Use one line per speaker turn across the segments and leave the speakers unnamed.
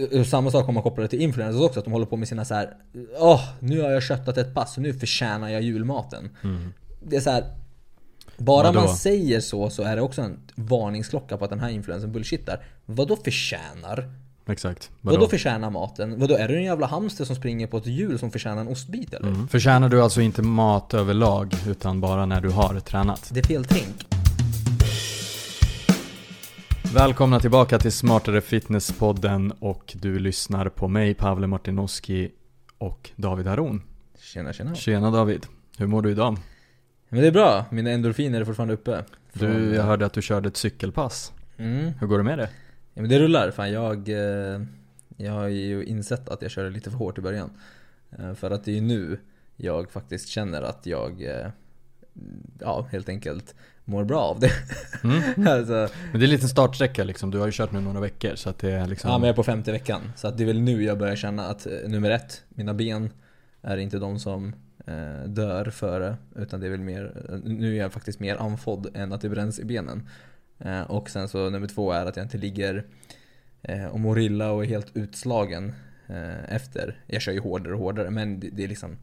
Eh, Samma sak om man kopplar det till influencers också, att de håller på med sina så här. Åh, nu har jag köttat ett pass och nu förtjänar jag julmaten. Det är så här. Bara
Vadå?
man säger så, så är det också en varningsklocka på att den här influencern bullshittar. Vadå förtjänar?
Exakt.
Vadå, förtjänar maten? Vadå, är du en jävla hamster som springer på ett hjul som förtjänar en ostbit eller?
Mm. Förtjänar du alltså inte mat överlag utan bara när du har tränat?
Det är fel tänk.
Välkomna tillbaka till Smartare Fitness-podden och du lyssnar på mig, Pavle Martinoski och David Haron.
Tjena tjena.
Tjena David, hur mår du idag?
Men det är bra, mina endorfiner är fortfarande uppe.
Du, jag hörde att du körde ett cykelpass.
Mm.
Hur går det med det?
Ja, men det rullar. Fan, jag, eh, jag har ju insett att jag körde lite för hårt i början. Eh, För att det är ju nu jag faktiskt känner att jag, eh, ja helt enkelt mår bra av det.
Mm.
alltså,
Men det är en liten startsträcka liksom, du har ju kört nu några veckor så att det är liksom
ja men jag är på femte veckan. Så att det är väl nu jag börjar känna att eh, nummer ett, mina ben är inte de som eh, dör före. Utan det är väl mer, eh, nu är jag faktiskt mer andfådd än att det bränns i benen. Eh, och sen så nummer två är att jag inte ligger eh, och mår illa och är helt utslagen eh, efter. Jag kör ju hårdare och hårdare men det, det är liksom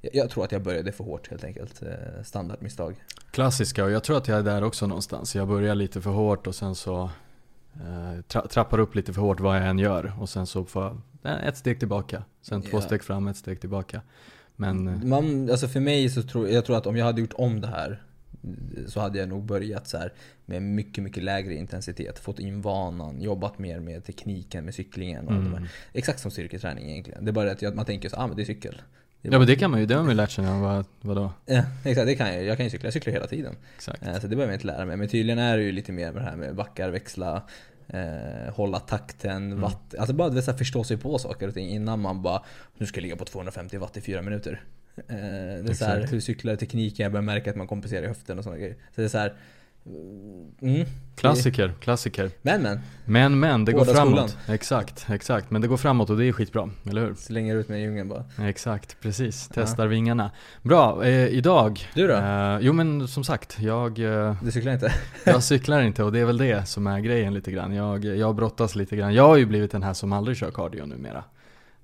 jag, jag tror att jag började för hårt helt enkelt. Standardmisstag.
Klassiska och jag tror att jag är där också någonstans. Jag börjar lite för hårt och sen så eh, tra trappar upp lite för hårt vad jag än gör och sen så får jag eh, ett steg tillbaka. Sen två steg fram, ett steg tillbaka. Men eh,
Man, alltså för mig så tror jag tror att om jag hade gjort om det här så hade jag nog börjat så här med mycket, mycket lägre intensitet. Fått in vanan, jobbat mer med tekniken, med cyklingen och
Mm.
Exakt som styrketräning egentligen. Det är bara att man tänker så ah, men det är cykel. Det
Ja men det kan man ju, det har man ju lärt sig när man var, vadå?
Ja, exakt, det kan jag. Jag kan ju cykla, jag cyklar hela tiden.
Exakt.
Eh, Så det behöver jag inte lära mig. Men tydligen är det ju lite mer med det här med backar, växla, eh, hålla takten,
Mm.
watt. Alltså bara så här, förstå sig på saker och ting innan man bara Nu ska jag ligga på 250 watt i fyra minuter. Eh, det är så här, hur cyklar tekniken, jag börjar märka att man kompenserar i höften och sådana grejer. Så det är så här. Mm,
Klassiker, klassiker.
men men,
Men men, det går
Hårda
framåt. Exakt, exakt. Men det går framåt och det är skitbra, eller hur?
slänger ut mig i djungeln bara.
Exakt, precis. Testar vingarna. Bra, eh, idag.
Du då?
Eh, jo men som sagt, jag, eh,
Du cyklar inte?
jag cyklar inte och det är väl det som är grejen lite grann. Jag, jag brottas lite grann. Jag har ju blivit den här som aldrig kör cardio numera.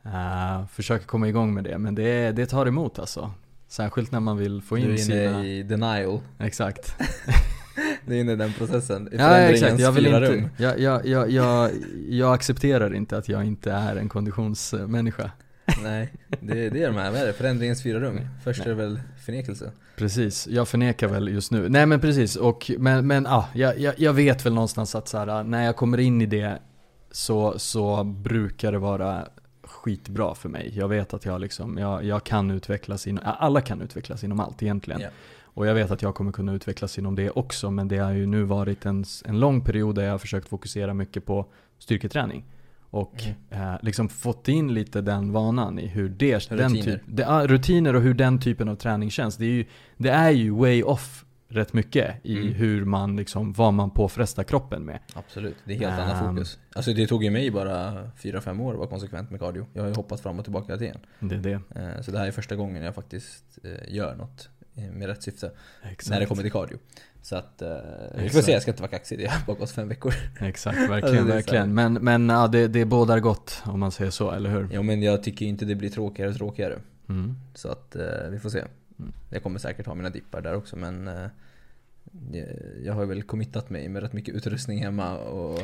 Uh, försöker komma igång med det, men det, det tar emot alltså. Särskilt när man vill få
Du
in
är inne
sina...
i denial.
Exakt.
Du är inne i den processen. I
Ja exakt, jag vill inte, jag, jag, jag, jag, jag accepterar inte att jag inte är en konditionsmänniska.
Nej, det, det är de här, vad är det? Förändringens fyra rum. Först
Nej.
är det väl förnekelse.
Precis, jag förnekar väl just nu. Nej men precis, och, men, men ah, jag, jag, jag vet väl någonstans att så här, när jag kommer in i det så, så brukar det vara skitbra för mig. Jag vet att jag liksom, jag, jag kan utvecklas inom, alla kan utvecklas inom allt egentligen.
Ja.
Och jag vet att jag kommer kunna utvecklas inom det också, men det har ju nu varit en, en lång period där jag har försökt fokusera mycket på styrketräning. Och eh, liksom fått in lite den vanan i hur det, den
Rutiner.
typ, det, ja, rutiner och hur den typen av träning känns. Det är ju, det är ju way off rätt mycket i
Mm.
hur man liksom, vad man påfrestar kroppen med.
Absolut, det är helt annat
Ehm.
fokus. Alltså det tog ju mig bara 4-5 år att vara konsekvent med cardio. Jag har ju hoppat fram och tillbaka hela tiden.
Det är det.
Eh, Så det här är första gången jag faktiskt eh, gör något med rätt syfte.
Exakt.
När det kommer till cardio. Så att, eh, vi får se, jag ska inte vara kaxig. Det har bara gått fem veckor.
Exakt,
Alltså,
verkligen,
det är så
verkligen. Men, men ja, det, det bådar gott om man säger så, eller hur?
Jo men jag tycker inte det blir tråkigare och tråkigare.
Mm.
Så att eh, vi får se.
Mm.
Jag kommer säkert ha mina dippar där också men eh, jag- har väl committat mig med rätt mycket utrustning hemma och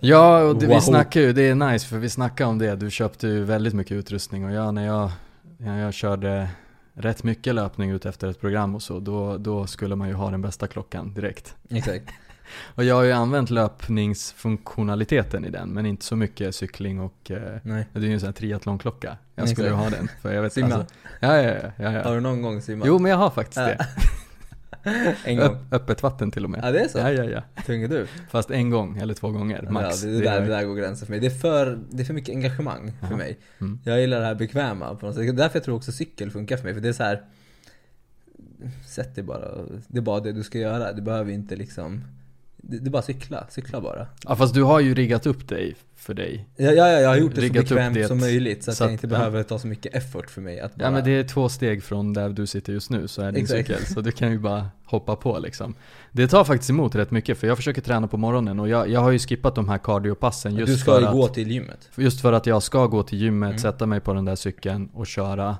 Ja, och det, vi
Wahoo.
snackar ju, det är nice för vi snackar om det. Du köpte ju väldigt mycket utrustning och jag, när jag, när jag körde rätt mycket löpning ut efter ett program och så, då, då skulle man ju ha den bästa klockan direkt.
Exakt.
Och jag har ju använt löpningsfunktionaliteten i den, men inte så mycket cykling och eh,
Nej.
det är ju en sån här triathlonklocka. Jag skulle ju ha den, för jag vet
Simma.
alltså, ja, ja, ja, ja,
Har du någon gång simmat?
Jo men jag har faktiskt det.
en gång.
Öpp, öppet vatten till och med.
Ja det är så?
Ja, ja, ja.
Tung är du?
Fast en gång, eller två gånger max.
Ja, det, det, där,
är-
det där går gränsen för mig. Det är för, det är för mycket engagemang för
Jaha.
mig.
Mm.
Jag gillar det här bekväma på något sätt. Därför jag tror också cykel funkar för mig. För det är så här. Sätt dig bara. Det är bara det du ska göra. Du behöver inte liksom det, det är bara cykla, cykla bara.
Ja fast du har ju riggat upp dig för dig.
Ja, ja, ja jag har gjort det så
Riggat upp
bekvämt
det
som möjligt så att
så
jag
att-
inte
ja.
behöver ta så mycket effort för mig att bara...
Ja men det är två steg från där du sitter just nu så är din
Exakt.
cykel. Så du kan ju bara hoppa på liksom. Det tar faktiskt emot rätt mycket för jag försöker träna på morgonen och jag, jag har ju skippat de här cardiopassen just
du ska
för
ju
att
gå till gymmet.
Just för att jag ska gå till gymmet,
Mm.
sätta mig på den där cykeln och köra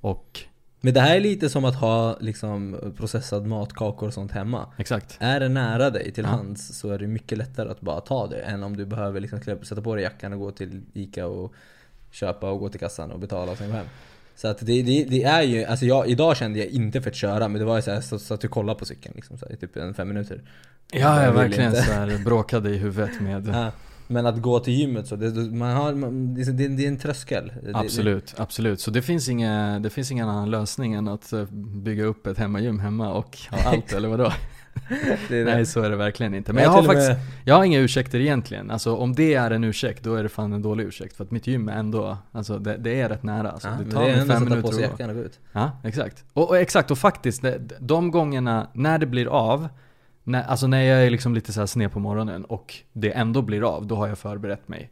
och
Men det här är lite som att ha liksom processad matkakor och sånt hemma.
Exakt.
Är det nära dig till
Ja.
hands så är det mycket lättare att bara ta det än om du behöver liksom klä- sätta på dig jackan och gå till Ica och köpa och gå till kassan och betala och sen gå hem. Så att det, det, det är ju, alltså jag, idag kände jag inte för att köra men det var ju så, här, så, så att du kollar på cykeln liksom, så här, i typ en fem minuter.
Ja,
Jag
verkligen
inte.
så här bråkade i huvudet med
Ja, men att gå till gymmet så, det, man har, det, är- det, det är en tröskel.
Absolut, absolut. Så det finns, inga, det finns ingen annan lösning än att eh, bygga upp ett hemmagym hemma och ha allt, eller vadå? Nej, så är det verkligen inte. Men
Men
jag har faktiskt,
med-
jag har inga ursäkter egentligen. Alltså om det är en ursäkt, då är det fan en dålig ursäkt. För att mitt gym är ändå, alltså det, det är rätt nära. Alltså,
Ja,
det tar
det är
fem minuter
på sig jackan och gå ut.
Ja, exakt. Och, och exakt, och faktiskt, det, de gångerna när det blir av, när, alltså när jag är liksom lite så här sned på morgonen och det ändå blir av, då har jag förberett mig.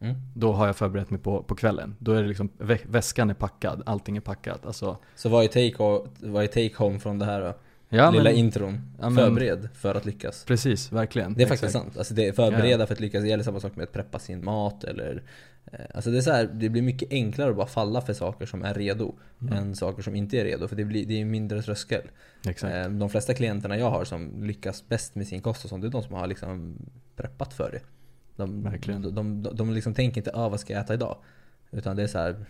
Mm.
Då har jag förberett mig på, på kvällen. Då är det liksom, vä- väskan är packad, allting är packat. Alltså,
Så vad är take, ho- vad är take home från det här då?
ja,
Lilla
men,
intron.
Ja, men-
Förbered för att lyckas.
precis, verkligen.
Det är faktiskt
Exakt.
sant. Alltså det är förbereda för att lyckas. Det gäller samma sak med att preppa sin mat eller Alltså det är så här, det blir mycket enklare att bara falla för saker som är redo
Mm.
än saker som inte är redo. För det, blir, det är mindre tröskel.
Exakt.
Eh, De flesta klienterna jag har som lyckas bäst med sin kost och sånt, det är de som har liksom preppat för det. De,
Verkligen.
de, de, de, de liksom tänker inte ah, vad ska jag äta idag? Utan det är så här.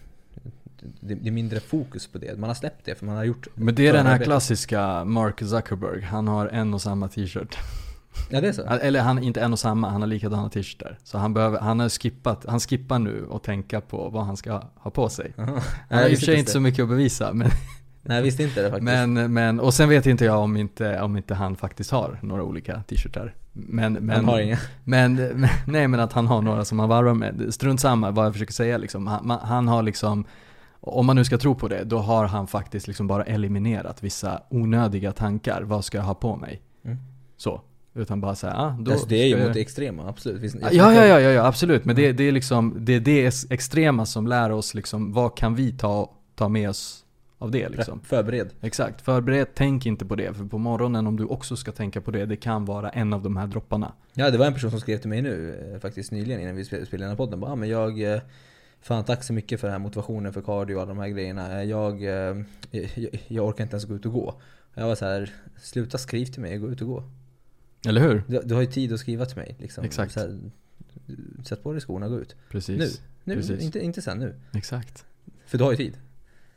Det, det är mindre fokus på det. Man har släppt det för man har gjort
Men det är den här
förarbete.
klassiska Mark Zuckerberg, han har en och samma t-shirt.
Ja det är så?
Eller han inte en och samma, han har likadana t-shirtar. Så han, behöver, han har skippat, han skippar nu och tänka på vad han ska ha på sig.
Aha.
Han
jag
har i och för sig
inte
så mycket att bevisa, men,
Nej jag visste inte det faktiskt.
men, men och sen vet inte jag om inte, om inte han faktiskt har några olika t-shirtar. Men, men,
Han har inga.
Men, men, nej men att han har några som han varvar med. Strunt samma vad jag försöker säga liksom. Han, han har liksom, om man nu ska tro på det, då har han faktiskt liksom bara eliminerat vissa onödiga tankar. Vad ska jag ha på mig?
Mm.
Så. Utan bara säga, ah, då
alltså, det är ju mot det extrema, absolut.
Ja, ja, ja, ja, ja absolut. Men det, det är liksom, det är det extrema som lär oss liksom, vad kan vi ta, ta med oss av det liksom.
Förbered.
Exakt, förbered, tänk inte på det. För på morgonen om du också ska tänka på det, det kan vara en av de här dropparna.
Ja, det var en person som skrev till mig nu eh, faktiskt nyligen innan vi spel- spelade den här podden. Bara, ah, men jag, eh, fan tack så mycket för den här motivationen för cardio och alla de här grejerna. Eh, Jag, jag, jag orkar inte ens gå ut och gå. Jag var så här, sluta skriv till mig, gå ut och gå.
Eller hur?
Du, du har ju tid att skriva till mig. Liksom.
Exakt.
Så här, sätt på dig skorna och gå ut.
Precis.
Nu. Nu,
Precis.
inte, inte sen nu.
Exakt.
För du har ju tid.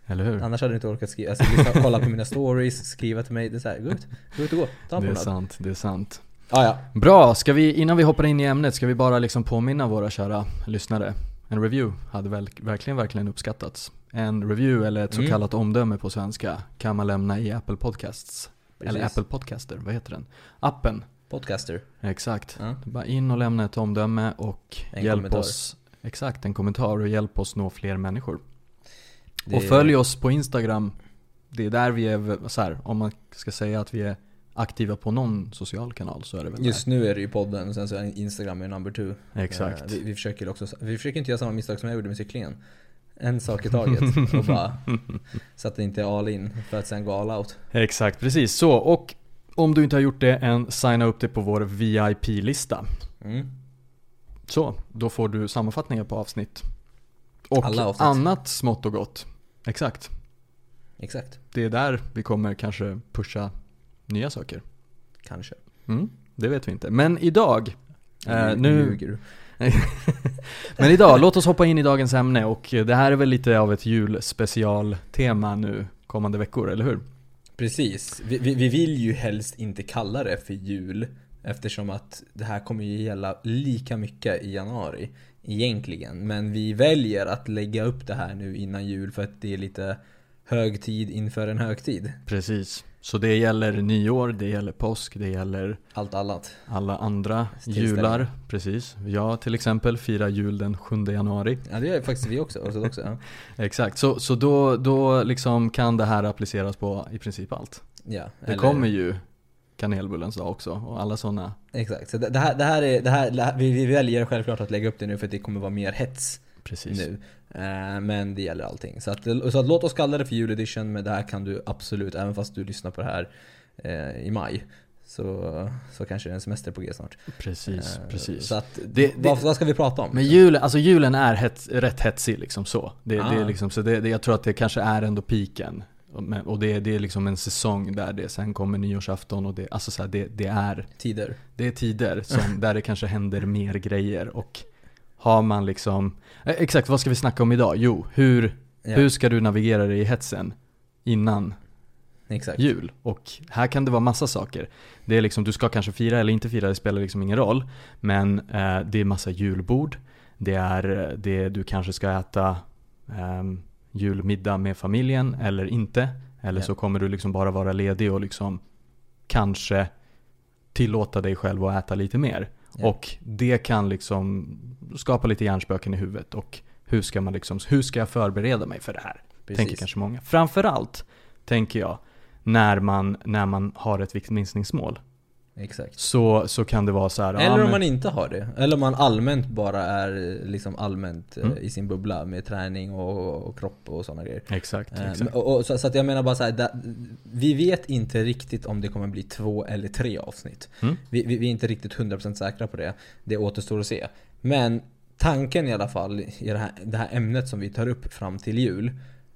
Eller hur?
Annars hade du inte orkat skriva, alltså, lyssna, kolla på mina stories, skriva till mig. Det är så här, gå ut, gå ut och gå. Ta en
Det är sant, det är sant.
Ah, ja.
Bra, ska vi, innan vi hoppar in i ämnet, ska vi bara liksom påminna våra kära lyssnare. En review hade väl, verkligen, verkligen uppskattats. En review, eller ett så
Mm.
kallat omdöme på svenska, kan man lämna i Apple Podcasts. Eller
Precis.
Apple Podcaster, vad heter den? Appen.
Podcaster.
Exakt.
Ja.
Bara in och lämna ett omdöme och
En
hjälp
kommentar.
oss, exakt, en kommentar och hjälp oss nå fler människor.
Det-
Och följ oss på Instagram. Det är där vi är, så här, om man ska säga att vi är aktiva på någon social kanal så är det väl
Just nu är det ju podden och sen så är Instagram är number two.
där. Exakt.
Eh, Vi, vi, försöker också, vi försöker inte göra samma misstag som jag gjorde med cyklingen. En sak i taget och bara så att det inte är all in för att sen gå all out.
Exakt, precis så. Och om du inte har gjort det än, signa upp dig på vår VIP-lista.
Mm.
Så, då får du sammanfattningar på avsnitt. Och
Alla avsnitt.
annat smått och gott. Exakt.
Exakt.
Det är där vi kommer kanske pusha nya saker.
Kanske.
Mm, det vet vi inte. Men idag, eh,
Nu ljuger du.
Men idag, låt oss hoppa in i dagens ämne och det här är väl lite av ett julspecialtema nu kommande veckor, eller hur?
Precis. Vi, vi, vi vill ju helst inte kalla det för jul eftersom att det här kommer ju gälla lika mycket i januari egentligen. Men vi väljer att lägga upp det här nu innan jul för att det är lite högtid inför en högtid.
Precis. Så det gäller nyår, det gäller påsk, det gäller
Allt annat.
alla andra jular. Precis. Jag till exempel firar jul den 7 januari.
Ja det gör faktiskt vi också, ortodoxa. Ja.
Exakt, så, så då, då liksom kan det här appliceras på i princip allt.
Ja,
Det kommer ju kanelbullens dag också och alla sådana.
Exakt, så det här, det här är, det här vi, vi väljer självklart att lägga upp det nu för att det kommer vara mer hets
Precis.
nu. Eh, Men det gäller allting. Så, att, så att låt oss kalla det för juledition, men det här kan du absolut, även fast du lyssnar på det här eh, i maj, så, så kanske det är en semester på G snart.
Precis,
Eh,
precis.
Så att,
Det-
vad,
det-
vad ska vi prata om?
Men julen, alltså julen är hets, rätt hetsig liksom så. Det, det
Ah.
är liksom, så det, det, jag tror att det kanske är ändå piken. Och det, det är liksom en säsong där det sen kommer nyårsafton och det, alltså så här, det, det är
Tider.
Det är tider som, där det kanske händer mer grejer och har man liksom eh, Exakt, vad ska vi snacka om idag? Jo, hur,
Ja,
hur ska du navigera dig i hetsen innan
exakt.
jul? Och här kan det vara massa saker. Det är liksom, du ska kanske fira eller inte fira, det spelar liksom ingen roll. Men eh, det är massa julbord. Det är eh, det du kanske ska äta ehm, julmiddag med familjen eller inte. Eller
Ja.
så kommer du liksom bara vara ledig och liksom kanske tillåta dig själv att äta lite mer.
Ja.
Och det kan liksom skapa lite hjärnspöken i huvudet. Och hur ska man liksom, hur ska jag förbereda mig för det här?
Precis.
Tänker kanske många. Framförallt tänker jag när man, när man har ett viktminskningsmål.
Exakt.
Så, så kan det vara så här.
Eller om
men-
man inte har det. Eller om man allmänt bara är liksom allmänt eh,
Mm.
i sin bubbla med träning och, och kropp och sådana grejer.
Exakt,
Eh,
exakt.
och, och, så, så att jag menar bara så här, där, vi vet inte riktigt om det kommer bli två eller tre avsnitt.
Mm.
Vi, vi, vi är inte riktigt 100% säkra på det. Det återstår att se. Men tanken i alla fall i det här, det här ämnet som vi tar upp fram till jul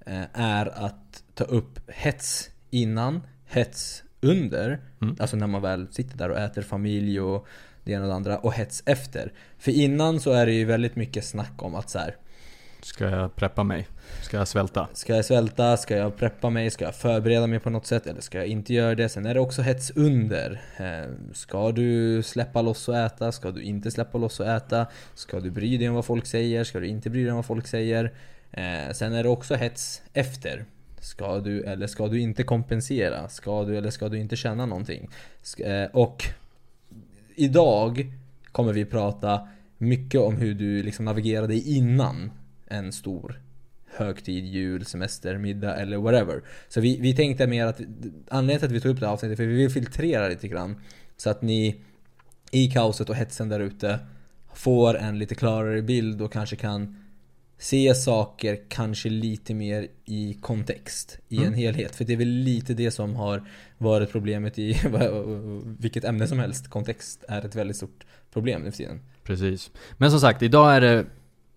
eh, är att ta upp hets innan, hets under,
Mm.
alltså när man väl sitter där och äter familj och det ena och det andra, och hets efter. För innan så är det ju väldigt mycket snack om att så här,
Ska jag preppa mig? Ska jag svälta?
Ska jag svälta? Ska jag preppa mig? Ska jag förbereda mig på något sätt? Eller ska jag inte göra det? Sen är det också hets under. Eh, Ska du släppa loss och äta? Ska du inte släppa loss och äta? Ska du bry dig om vad folk säger? Ska du inte bry dig om vad folk säger? Eh, Sen är det också hets efter. Ska du eller ska du inte kompensera? Ska du eller ska du inte känna någonting? Eh, och idag kommer vi prata mycket om hur du liksom navigerade innan en stor högtid, jul, semester, middag eller whatever. Så vi, vi tänkte mer att anledningen till att vi tog upp det här avsnittet för vi vill filtrera lite grann. Så att ni i kaoset och hetsen där ute får en lite klarare bild och kanske kan se saker kanske lite mer i kontext, i en
Mm.
helhet. För det är väl lite det som har varit problemet i vilket ämne som helst. Kontext är ett väldigt stort problem nu för tiden.
Precis. Men som sagt, idag är det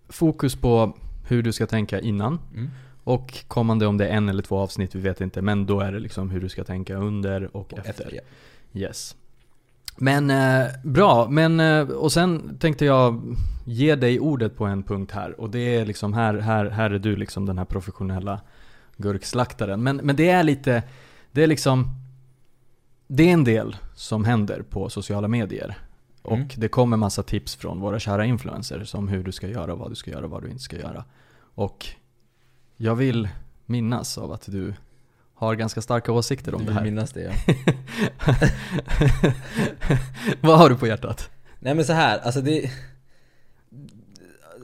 fokus på hur du ska tänka innan.
Mm.
Och kommande om det är en eller två avsnitt, vi vet inte. Men då är det liksom hur du ska tänka under och,
Och
efter.
efter, ja.
Yes. Men eh, bra, men eh, och sen tänkte jag ge dig ordet på en punkt här. Och det är liksom här, här, här är du liksom den här professionella gurkslaktaren. Men, men det är lite, det är liksom Det är en del som händer på sociala medier. Och
Mm.
det kommer massa tips från våra kära influencers om hur du ska göra, vad du ska göra, vad du inte ska göra. Och jag vill minnas av att du har ganska starka åsikter om
Du
det här.
minnas det ja.
vad har du på hjärtat?
Nej men så här, alltså det...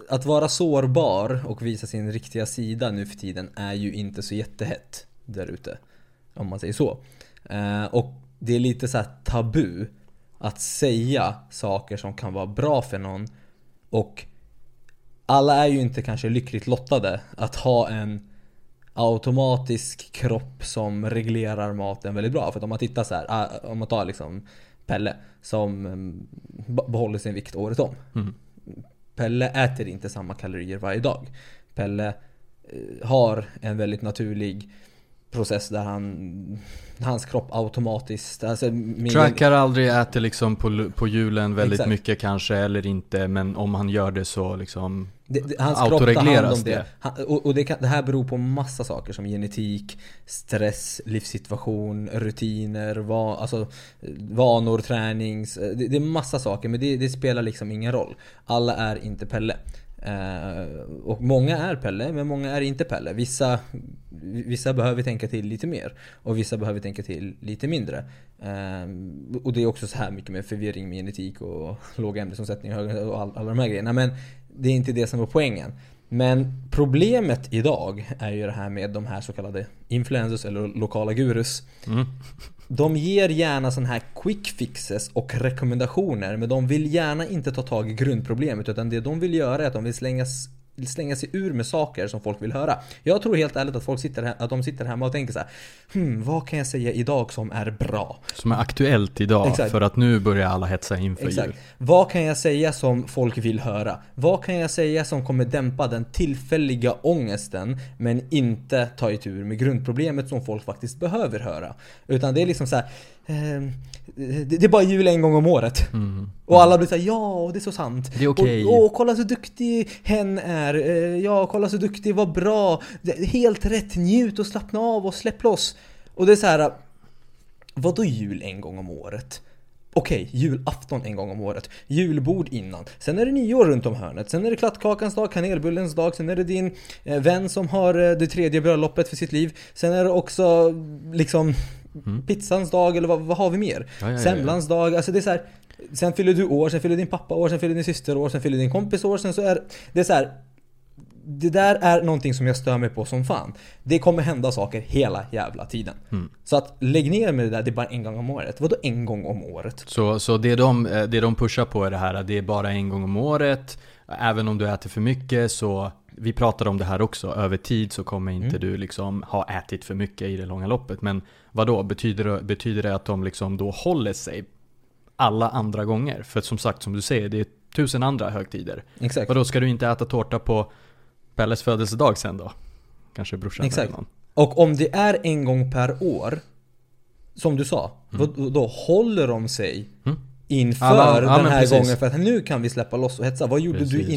Att vara sårbar och visa sin riktiga sida nu för tiden är ju inte så jättehett där ute. Om man säger så. Eh, och det är lite så här tabu att säga saker som kan vara bra för någon. Och alla är ju inte kanske lyckligt lottade att ha en automatisk kropp som reglerar maten väldigt bra. För att om man tittar så här, ah, om man tar liksom Pelle som mm, be- behåller sin vikt året om.
Mm.
Pelle äter inte samma kalorier varje dag. Pelle eh, har en väldigt naturlig process där han, hans kropp automatiskt, alltså
Trackar aldrig, äter liksom på, på julen väldigt
Exakt.
mycket kanske, eller inte. Men om han gör det så liksom
Det, det, hans kropp tar hand om det.
det.
Han, och och det, kan, det här beror på massa saker som genetik, stress, livssituation, rutiner, va, alltså, vanor, tränings... eh, Det, det är massa saker men det, spelar liksom ingen roll. Alla är inte Pelle. Eh, och många är Pelle men många är inte Pelle. Vissa, vissa behöver tänka till lite mer och vissa behöver tänka till lite mindre. Eh, och det är också så här mycket med förvirring med genetik och låga ämnesomsättning och höga- och all, alla de här grejerna. Men det är inte det som var poängen. Men problemet idag är ju det här med de här så kallade influencers eller lokala gurus.
Mm.
De ger gärna sån här quick fixes och rekommendationer men de vill gärna inte ta tag i grundproblemet utan det de vill göra är att de vill slänga, slänga sig ur med saker som folk vill höra. Jag tror helt ärligt att folk sitter här, att de sitter hemma och tänker så här, hmm, vad kan jag säga idag som är bra?
Som är aktuellt idag
Exakt.
för att nu börjar alla hetsa inför
Exakt.
jul.
Vad kan jag säga som folk vill höra? Vad kan jag säga som kommer dämpa den tillfälliga ångesten men inte ta itu med grundproblemet som folk faktiskt behöver höra? Utan det är liksom så här. Eh, det är bara jul en gång om året.
Mm.
Och alla blir såhär ja, och det är så sant.
Det är okej.
Och, kolla så duktig hen är. Eh, Ja, kolla så duktig, vad bra. Helt rätt, njut och slappna av och släpp loss. Och det är så här. Vadå jul en gång om året? Okej, julafton en gång om året. Julbord innan. Sen är det nyår runt om hörnet. Sen är det klattkakans dag, kanelbullens dag. Sen är det din eh, vän som har eh, det tredje bröllopet för sitt liv. Sen är det också liksom pizzans dag eller vad, vad har vi mer?
Mm. Ja, ja, ja, ja.
Semlans dag. Alltså det är så här. Sen fyller du år, sen fyller din pappa år, sen fyller din syster år, sen fyller din kompis år. Sen så är det är så här. Det där är någonting som jag stör mig på som fan. Det kommer hända saker hela jävla tiden.
Mm.
Så att lägg ner med det där, det är bara en gång om året. Vadå en gång om året?
Så, så det, de, eh, det de pushar på är det här att det är bara en gång om året. Även om du äter för mycket så, vi pratade om det här också, över tid så kommer inte
Mm.
du liksom ha ätit för mycket i det långa loppet. Men vad då betyder, det- betyder det att de liksom då håller sig alla andra gånger? För som sagt, som du säger, det är tusen andra högtider.
Exakt.
Vadå, ska du inte äta tårta på Pelles födelsedag sen då? Kanske brorsan
Exakt.
eller någon.
Och om det är en gång per år, som du sa, vad- då håller de sig
Mm.
inför
Ja, ja, ja,
den
men
här
precis.
gången för att nu kan vi släppa loss och hetsa. Vad gjorde du
Precis.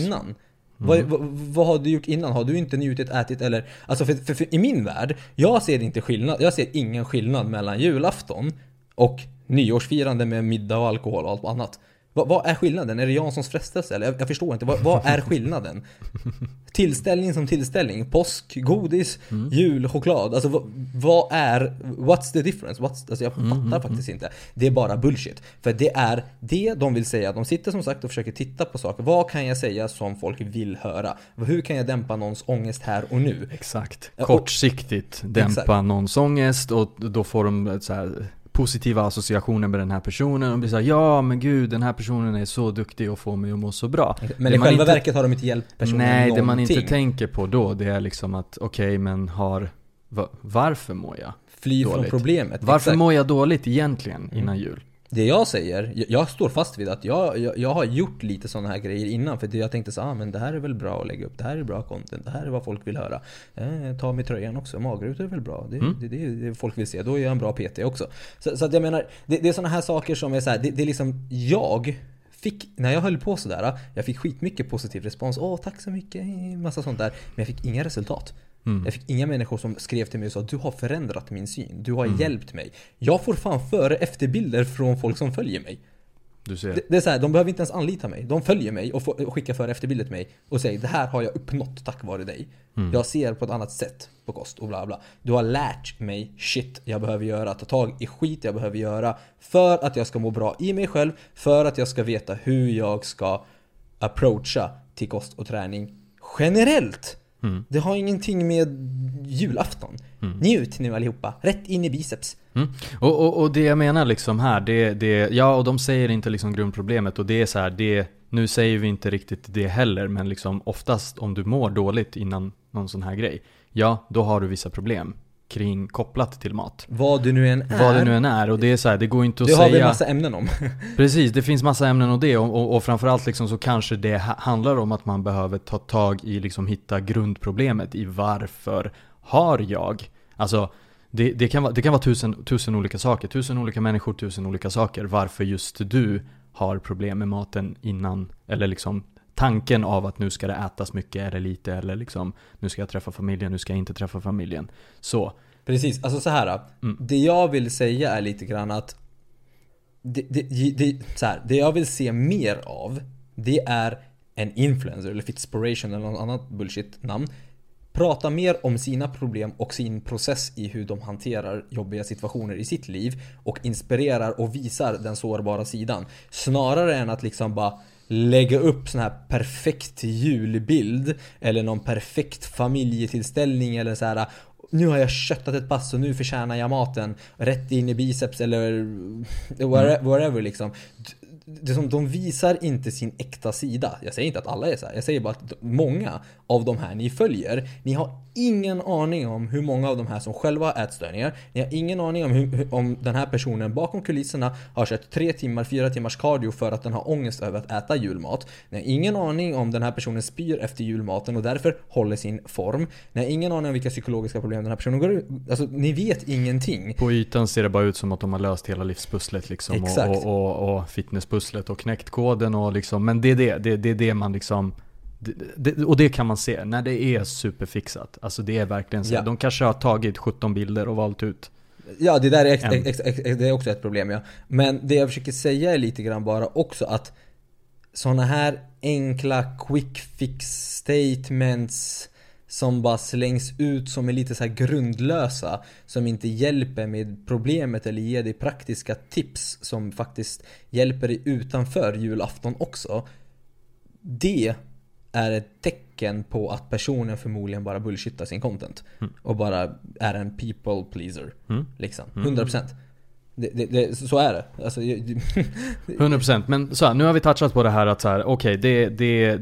Mm. Vad, vad, vad har du gjort innan? Har du inte njutit, ätit eller? Alltså för, för, för i min värld, jag ser inte skillnad. Jag ser ingen skillnad mellan julafton och nyårsfirande med middag och alkohol och allt annat. Vad, vad är skillnaden? Är det Janssons frestelse? Eller jag, jag förstår inte. Vad, vad är skillnaden? Tillställning som tillställning. Påsk, godis, jul, choklad. Alltså vad, vad är... What's the difference? What's, alltså jag fattar faktiskt inte. Det är bara bullshit. För det är det de vill säga. De sitter som sagt och försöker titta på saker. Vad kan jag säga som folk vill höra? Hur kan jag dämpa någons ångest här och nu?
Exakt. Kortsiktigt dämpa
Exakt.
någons ångest och då får de så här positiva associationer med den här personen och blir såhär ja men gud den här personen är så duktig och får mig att må så bra.
Men
Det
i själva
inte-
verket har de inte hjälpt personen
Nej, det man
någonting.
inte tänker på då det är liksom att okej men har va, varför mår jag?
Fly från
dåligt.
problemet.
Varför
Exakt. Mm.
mår jag dåligt egentligen innan jul?
Det jag säger, jag, jag står fast vid att jag, jag, jag har gjort lite sådana här grejer innan för det jag tänkte så ah, men det här är väl bra att lägga upp, det här är bra content, det här är vad folk vill höra. Eh, ta med tröjan också, magrutor är väl bra, det,
Mm.
det, det är det folk vill se, då är jag en bra PT också. Så, så att jag menar, det, det är sådana här saker som är så här, det, det är liksom jag Fick, när jag höll på sådär, jag fick skitmycket positiv respons. Åh, tack så mycket, massa sånt där. Men jag fick inga resultat.
Mm.
Jag fick inga människor som skrev till mig och sa du har förändrat min syn, du har
Mm.
hjälpt mig. Jag får fan före efterbilder från folk som följer mig.
Du ser.
Det, det är så här, de behöver inte ens anlita mig. De följer mig och, får, och skickar före efterbilder till mig och säger det här har jag uppnått tack vare dig.
Mm.
Jag ser på ett annat sätt på kost och bla bla. Du har lärt mig shit jag behöver göra, ta tag i skit jag behöver göra för att jag ska må bra i mig själv, för att jag ska veta hur jag ska approacha till kost och träning generellt.
Mm.
Det har ingenting med julafton. Njut nu allihopa, rätt in i biceps.
Mm. Och, och, och det jag menar liksom här, det, det, ja och de säger inte liksom grundproblemet och det är så här, det, nu säger vi inte riktigt det heller, men liksom oftast om du mår dåligt innan någon sån här grej, ja då har du vissa problem kring kopplat till mat.
Vad du nu än är.
Vad det nu än är och det är så här, det går inte att
det har vi
säga
en massa ämnen om.
Precis, det finns massa ämnen och det och, och, och framförallt liksom så kanske det ha- handlar om att man behöver ta tag i liksom hitta grundproblemet i varför har jag, alltså det, det, kan vara, det kan vara tusen, tusen olika saker, tusen olika människor, tusen olika saker. Varför just du har problem med maten innan, eller liksom tanken av att nu ska det ätas mycket eller lite, eller liksom nu ska jag träffa familjen, nu ska jag inte träffa familjen. Så,
Precis, alltså så här.
Mm.
Det jag vill säga är lite grann att det, det, det, så här, det jag vill se mer av Det är en influencer eller fitspiration eller något annat bullshit namn Prata mer om sina problem och sin process i hur de hanterar jobbiga situationer i sitt liv och inspirerar och visar den sårbara sidan. Snarare än att liksom bara lägga upp sån här perfekt julbild eller någon perfekt familjetillställning eller så här nu har jag köttat ett pass och nu förtjänar jag maten rätt in i biceps eller whatever liksom det som, de visar inte sin äkta sida. Jag säger inte att alla är så här. Jag säger bara att många av de här ni följer, ni har ingen aning om hur många av de här som själva har ätstörningar. Ni har ingen aning om hur, om den här personen bakom kulisserna har kört tre timmar, fyra timmars cardio för att den har ångest över att äta julmat. Ni har ingen aning om den här personen spyr efter julmaten och därför håller sin form. Ni har ingen aning om vilka psykologiska problem den här personen går ut Alltså, ni vet ingenting.
På ytan ser det bara ut som att de har löst hela livspusslet liksom. Exakt. Och, och, och, och fitnesspusslet och knäckt koden och liksom. Men det är det, det, det är det man liksom det, och det kan man se när det är superfixat. Alltså det är verkligen så. Ja. De kanske har tagit 17 bilder och valt ut
Ja, det där är, ex, ex, ex, det är också ett problem ja. Men det jag försöker säga är lite grann bara också att sådana här enkla quick fix statements som bara slängs ut som är lite så grundlösa som inte hjälper med problemet eller ger dig praktiska tips som faktiskt hjälper dig utanför julafton också. Det är ett tecken på att personen förmodligen bara bullshittar sin content. Mm. Och bara är en people pleaser. Mm. Liksom. 100%. Mm. Det, det, det, så är det. Alltså,
100% men så här, nu har vi touchat på det här att så här, okej, okay, det, det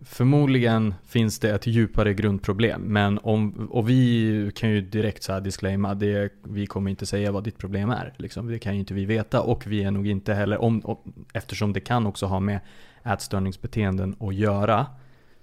Förmodligen finns det ett djupare grundproblem men om, och vi kan ju direkt så här disclaima, det, vi kommer inte säga vad ditt problem är. Liksom. Det kan ju inte vi veta och vi är nog inte heller, om, om eftersom det kan också ha med ätstörningsbeteenden att göra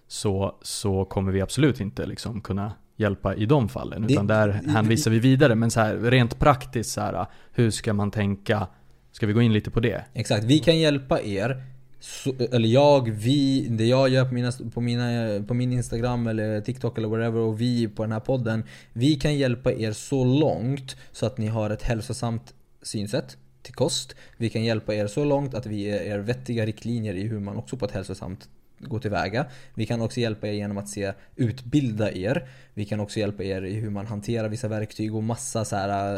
så, så kommer vi absolut inte liksom kunna hjälpa i de fallen. Utan det, där hänvisar vi vidare. Men så här, rent praktiskt, så här, hur ska man tänka? Ska vi gå in lite på det?
Exakt, vi kan hjälpa er. Så, eller jag, vi, det jag gör på, mina, på, mina, på min Instagram eller TikTok eller whatever och vi på den här podden. Vi kan hjälpa er så långt så att ni har ett hälsosamt synsätt till kost. Vi kan hjälpa er så långt att vi ger er vettiga riktlinjer i hur man också på ett hälsosamt går tillväga. Vi kan också hjälpa er genom att se, utbilda er. Vi kan också hjälpa er i hur man hanterar vissa verktyg och massa så här,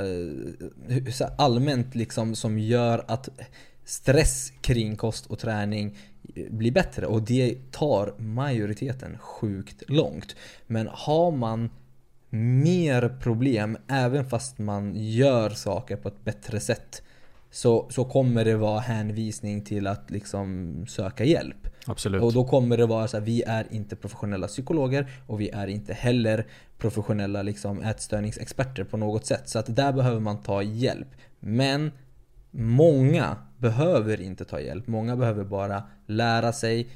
eh, så här allmänt liksom som gör att stress kring kost och träning eh, blir bättre och det tar majoriteten sjukt långt. Men har man mer problem även fast man gör saker på ett bättre sätt så, så kommer det vara hänvisning till att liksom söka hjälp.
Absolut.
Och då kommer det vara så här, vi är inte professionella psykologer och vi är inte heller professionella liksom, ätstörningsexperter på något sätt. Så att där behöver man ta hjälp. Men många behöver inte ta hjälp. Många behöver bara lära sig,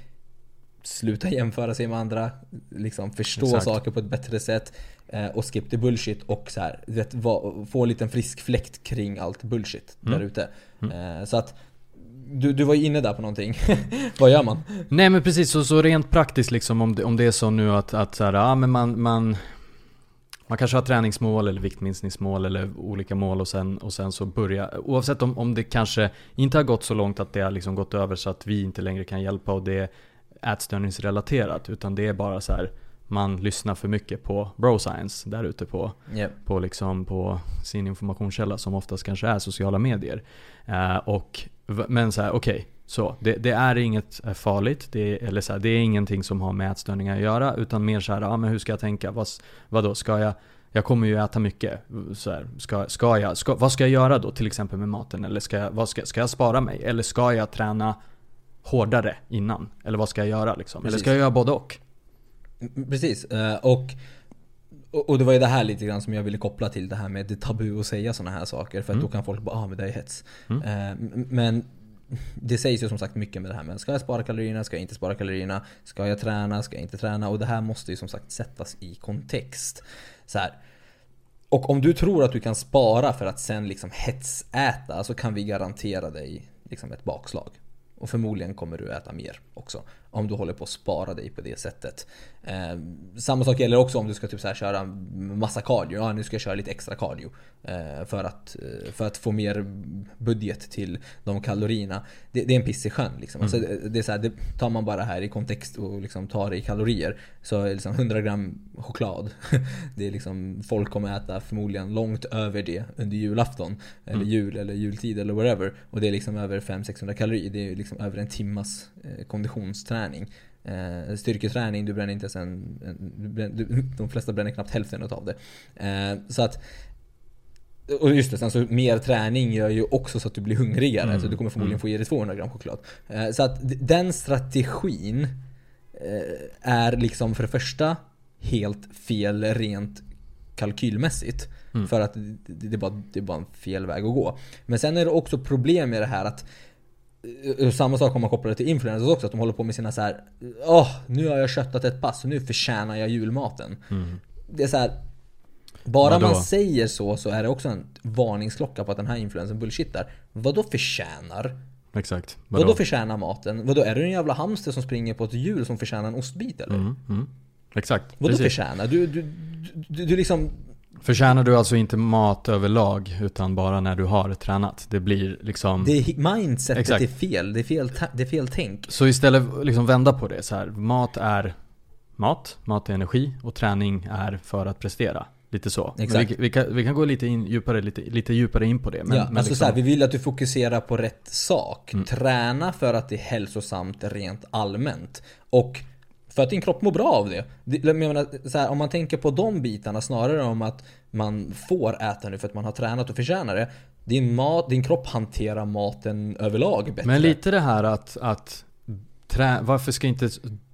sluta jämföra sig med andra, liksom förstå Exakt. saker på ett bättre sätt och skip the bullshit och så här, vet, få en liten frisk fläkt kring allt bullshit mm. där ute. Mm. Eh, så att du, du var ju inne där på någonting. Vad gör man?
Nej men precis, så, så rent praktiskt liksom om det, om det är så nu att, att så här, ja, men man, man man kanske har träningsmål eller viktminskningsmål eller olika mål och sen, och sen så börja Oavsett om, om det kanske inte har gått så långt att det har liksom gått över så att vi inte längre kan hjälpa och det är ätstörningsrelaterat utan det är bara så här man lyssnar för mycket på bro science där ute på, yep. på, liksom, på sin informationskälla som oftast kanske är sociala medier. Uh, och, men så här, okej, okay, så det, det, är inget eh, farligt, det, eller så här, det är ingenting som har med ätstörningar att göra utan mer så här, ja, men hur ska jag tänka? Vad, vadå, ska jag jag kommer ju äta mycket. Så här, ska, ska jag, ska, vad ska jag göra då till exempel med maten? Eller ska jag, vad ska, ska jag spara mig? Eller ska jag träna hårdare innan? Eller vad ska jag göra liksom? Eller ska jag göra både och?
Precis, eh, och och det var ju det här lite grann som jag ville koppla till det här med det tabu att säga sådana här saker. För att mm. då kan folk bara ah men det är hets. Mm. Eh, men det sägs ju som sagt mycket med det här med ska jag spara kalorierna, ska jag inte spara kalorierna? Ska jag träna, ska jag inte träna? Och det här måste ju som sagt sättas i kontext. Så här. Och om du tror att du kan spara för att sen liksom hetsäta så kan vi garantera dig liksom ett bakslag. Och förmodligen kommer du äta mer också. Om du håller på att spara dig på det sättet. Eh, samma sak gäller också om du ska typ så här köra massa cardio. Ja, nu ska jag köra lite extra cardio. Eh, för, att, eh, för att få mer budget till de kalorierna. Det, det är en piss i sjön. Liksom. Alltså,
Mm.
Alltså, det, är så här, det tar man bara här i kontext och liksom tar det i kalorier. Så är liksom 100 gram choklad. Det är liksom, folk kommer äta förmodligen långt över det under julafton. Eller
Mm.
jul eller jultid eller whatever. Och det är liksom över 500-600 kalorier. Det är liksom över en timmas eh, konditionsträning. Eh, styrketräning, du bränner inte ens en, en du bränner, du, de flesta bränner knappt hälften av det. Eh, så att och just det, sen så mer träning gör ju också så att du blir hungrigare.
Mm,
Så du kommer förmodligen
mm.
få i dig 200 gram choklad. Eh, Så att den strategin eh, är liksom för det första helt fel rent kalkylmässigt.
Mm.
För att det, det, är bara, det är bara en fel väg att gå. Men sen är det också problem med det här att Samma sak om man kopplar det till influencers också, att de håller på med sina så här. Åh, nu har jag köttat ett pass och nu förtjänar jag julmaten.
Mm.
Det är så här. Bara
Vadå?
man säger så så är det också en varningsklocka på att den här influencern bullshittar. Vadå förtjänar?
Exakt.
Vadå, förtjänar maten? Vadå är du en jävla hamster som springer på ett hjul som förtjänar en ostbit eller?
Mm, mm. Exakt.
Vadå
Precis.
förtjänar? Du, du, du, du liksom...
Förtjänar du alltså inte mat överlag utan bara när du har tränat? Det blir liksom...
Det är, mindsetet
Exakt.
är fel. Det är fel, det är fel tänk.
Så istället liksom vända på det så här. Mat är mat, mat är energi och träning är för att prestera. Lite så.
Exakt.
Vi, vi, kan, vi kan gå lite, in, djupare, lite, lite djupare in på det. Men,
ja,
men
alltså
liksom,
här, vi vill att du fokuserar på rätt sak.
Mm.
Träna för att det är hälsosamt rent allmänt. Och för att din kropp mår bra av det. jag menar, så här, om man tänker på de bitarna snarare om att man får äta nu för att man har tränat och förtjänar det. Din, mat, din kropp hanterar maten överlag bättre.
Men lite det här att, att trä, varför ska inte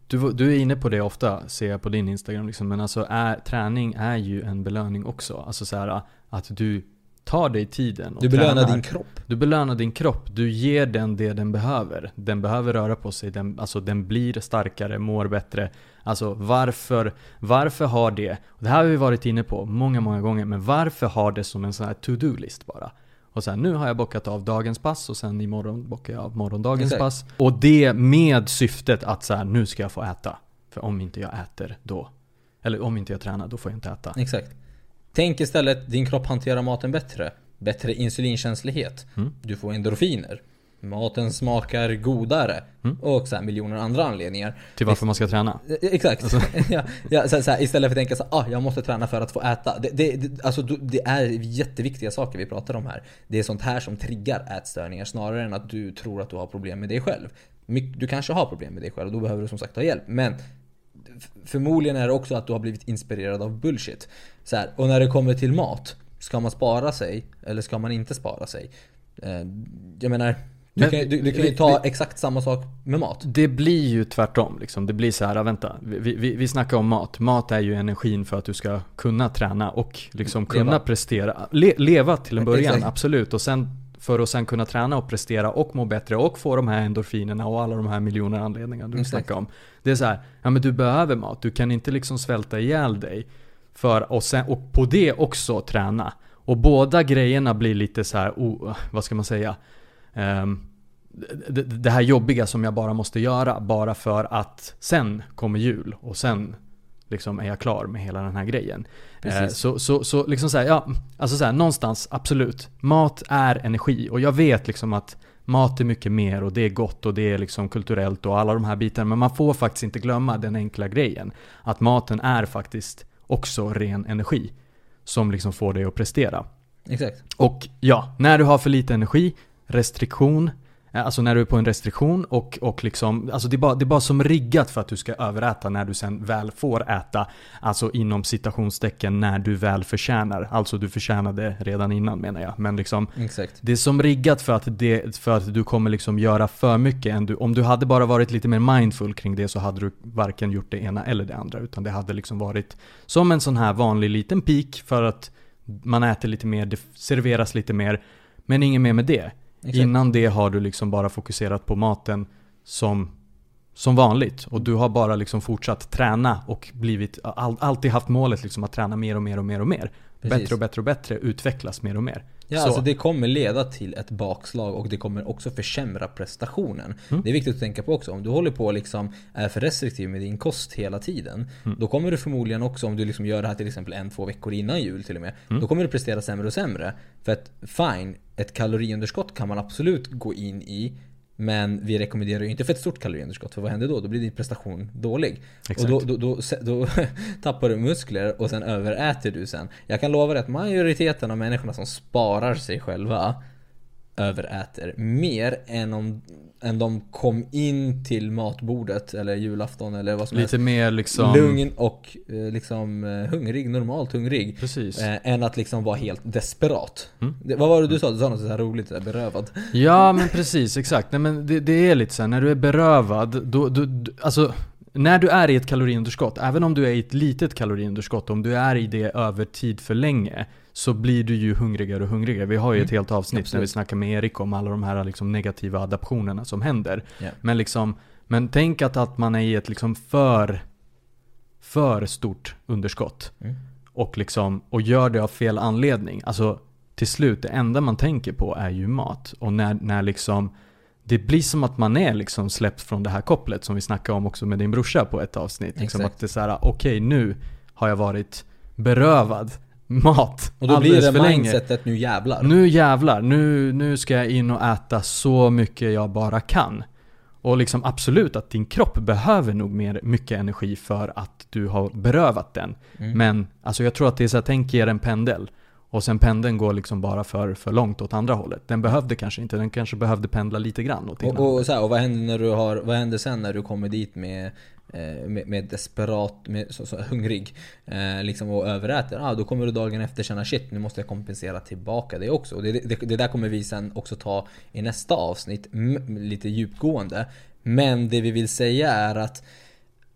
du, du är inne på det ofta, ser jag på din Instagram liksom, men alltså är, träning är ju en belöning också. Alltså så här, att du tar dig tiden och
du belönar
tränar.
din kropp.
Du belönar din kropp, du ger den det den behöver. Den behöver röra på sig, den, alltså den blir starkare, mår bättre. Alltså varför, varför har det, och det här har vi varit inne på många, många gånger, men varför har det som en sån här to-do-list bara? Och sen nu har jag bockat av dagens pass och sen imorgon bockar jag av morgondagens
Exakt.
pass. Och det med syftet att så här, nu ska jag få äta. För om inte jag äter då, eller om inte jag tränar, då får jag inte äta.
Exakt. Tänk istället, din kropp hanterar maten bättre. Bättre insulinkänslighet.
Mm.
Du får endorfiner. Maten smakar godare.
Mm.
Och så här miljoner andra anledningar.
Till varför man ska träna.
Eh, Exakt.
Alltså.
ja, ja, så, så här, istället för att tänka så ah, jag måste träna för att få äta. Det, det, det, alltså, det är jätteviktiga saker vi pratar om här. Det är sånt här som triggar ätstörningar snarare än att du tror att du har problem med dig själv. Du kanske har problem med dig själv och då behöver du som sagt ha hjälp. Men förmodligen är det också att du har blivit inspirerad av bullshit. Så här, och när det kommer till mat, ska man spara sig eller ska man inte spara sig? Eh, jag menar, du
Men
kan, du, du kan ju
vi-
ta exakt samma sak med mat.
Det blir ju tvärtom liksom. Det blir så här, vänta. Vi, vi, vi snackar om mat. Mat är ju energin för att du ska kunna träna och liksom kunna
Leva.
prestera. Le, leva till en början,
Exakt.
absolut. Och sen för att sen kunna träna och prestera och må bättre och få de här endorfinerna och alla de här miljoner anledningar du
Exakt.
snackar om. Det är så här, ja men du behöver mat. Du kan inte liksom svälta ihjäl dig. För, och, sen, och på det också träna. Och båda grejerna blir lite så här, oh, vad ska man säga? Ehm, det, det här jobbiga som jag bara måste göra bara för att sen kommer jul och sen liksom är jag klar med hela den här grejen. Eh, så, så, så liksom så här, ja, alltså så här, någonstans absolut. Mat är energi och jag vet liksom att mat är mycket mer och det är gott och det är liksom kulturellt och alla de här bitarna. Men man får faktiskt inte glömma den enkla grejen. Att maten är faktiskt också ren energi. Som liksom får dig att prestera.
Exakt.
Och ja, när du har för lite energi, restriktion, alltså när du är på en restriktion och, och liksom, alltså det är, bara, det är bara som riggat för att du ska överäta när du sen väl får äta. Alltså inom citationstecken när du väl förtjänar. Alltså du förtjänade redan innan menar jag. Men liksom,
Exakt.
det är som riggat för att, det, för att du kommer liksom göra för mycket. Än du, om du hade bara varit lite mer mindful kring det så hade du varken gjort det ena eller det andra. Utan det hade liksom varit som en sån här vanlig liten peak för att man äter lite mer, det serveras lite mer. Men inget mer med det.
Exakt.
Innan det har du liksom bara fokuserat på maten som, som vanligt. Och du har bara liksom fortsatt träna och blivit, all, alltid haft målet liksom att träna mer och mer och mer och mer.
Precis.
Bättre och bättre och bättre, utvecklas mer och mer.
Ja,
Så.
alltså det kommer leda till ett bakslag och det kommer också försämra prestationen. Det är viktigt att tänka på också. Om du håller på liksom är för restriktiv med din kost hela tiden. Då kommer du förmodligen också, om du liksom gör det här till exempel en, två veckor innan jul till och med. Då kommer du prestera sämre och sämre. För att fine, ett kaloriunderskott kan man absolut gå in i. Men vi rekommenderar ju inte för ett stort kaloriunderskott, för vad händer då? Då blir din prestation dålig.
Exakt.
Och då, då, då, då tappar du muskler och sen överäter du sen. Jag kan lova dig att majoriteten av människorna som sparar sig själva överäter mer än om än de kom in till matbordet eller julafton eller vad som
Lite mer
helst.
liksom...
Lugn och eh, liksom eh, hungrig, normalt hungrig.
Precis.
Eh, än att liksom vara helt desperat.
Mm.
Det, vad var det du sa? Du sa något så här roligt, här berövad.
Ja men precis, exakt. Nej, men det, det är lite så här, när du är berövad, då, då, då, alltså när du är i ett kaloriunderskott, även om du är i ett litet kaloriunderskott, om du är i det över tid för länge, så blir du ju hungrigare och hungrigare. Vi har ju ett helt avsnitt när vi
Absolut.
snackar med Erik om alla de här liksom negativa adaptionerna som händer.
Ja.
Men liksom, men tänk att, att man är i ett liksom för, för stort underskott.
Mm.
Och liksom, och gör det av fel anledning. Alltså till slut, det enda man tänker på är ju mat. Och när, när liksom det blir som att man är liksom släppt från det här kopplet som vi snackade om också med din brorsa på ett avsnitt. Liksom att det är såhär, okej nu har jag varit berövad mat
Och då blir det
för länge.
mindsetet nu jävlar.
Nu jävlar, nu, nu ska jag in och äta så mycket jag bara kan. Och liksom absolut att din kropp behöver nog mer, mycket energi för att du har berövat den.
Mm.
Men alltså jag tror att det är så här, tänk er en pendel. Och sen pendeln går liksom bara för, för långt åt andra hållet. Den behövde kanske inte, den kanske behövde pendla lite grann åt
Och,
hållet.
och, så här, och vad händer när du har, vad händer sen när du kommer dit med med, med desperat, med, så, så, hungrig eh, liksom och överäter. Ah, då kommer du dagen efter känna shit, nu måste jag kompensera tillbaka det också. Och det, det, det där kommer vi sen också ta i nästa avsnitt, lite djupgående. Men det vi vill säga är att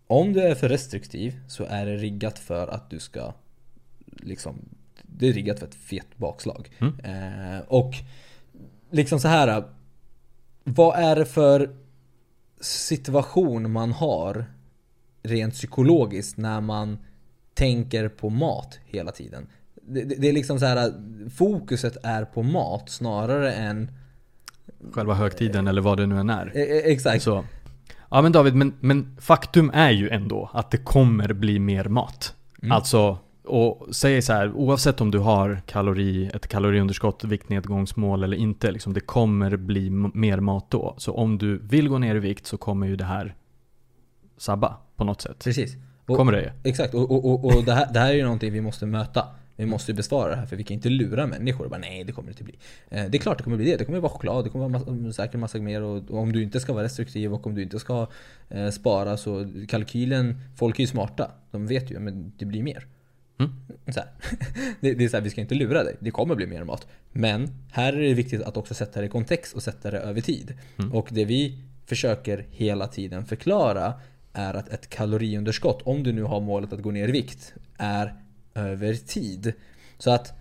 om du är för restriktiv så är det riggat för att du ska liksom Det är riggat för ett fet bakslag.
Mm.
Eh, och liksom så här. Vad är det för situation man har rent psykologiskt när man tänker på mat hela tiden? Det, det, det är liksom så här. Fokuset är på mat snarare än
Själva högtiden eller vad det nu än är.
eh, eh, Exakt.
Så. Ja men David, men, men faktum är ju ändå att det kommer bli mer mat.
Mm.
Alltså, och säg så här, oavsett om du har kalori, ett kaloriunderskott, viktnedgångsmål eller inte, liksom, det kommer bli mer mat då. Så om du vill gå ner i vikt så kommer ju det här sabba på något sätt.
Precis. Och-
Kommer det ju.
Exakt, och, och, och, och det, här, det här är ju någonting vi måste möta. Vi måste ju besvara det här för vi kan inte lura människor och bara nej det kommer det inte bli. Eh, det är klart det kommer bli det. Det kommer vara choklad, det kommer vara massa, säkert massa mer och, om du inte ska vara restriktiv och om du inte ska eh, spara så kalkylen, folk är ju smarta. De vet ju, men det blir mer.
Mm.
Så. Det, det är så här, vi ska inte lura dig. Det kommer bli mer mat. Men här är det viktigt att också sätta det i kontext och sätta det över tid.
Mm.
Och det vi försöker hela tiden förklara är att ett kaloriunderskott, om du nu har målet att gå ner i vikt, är över tid. Så att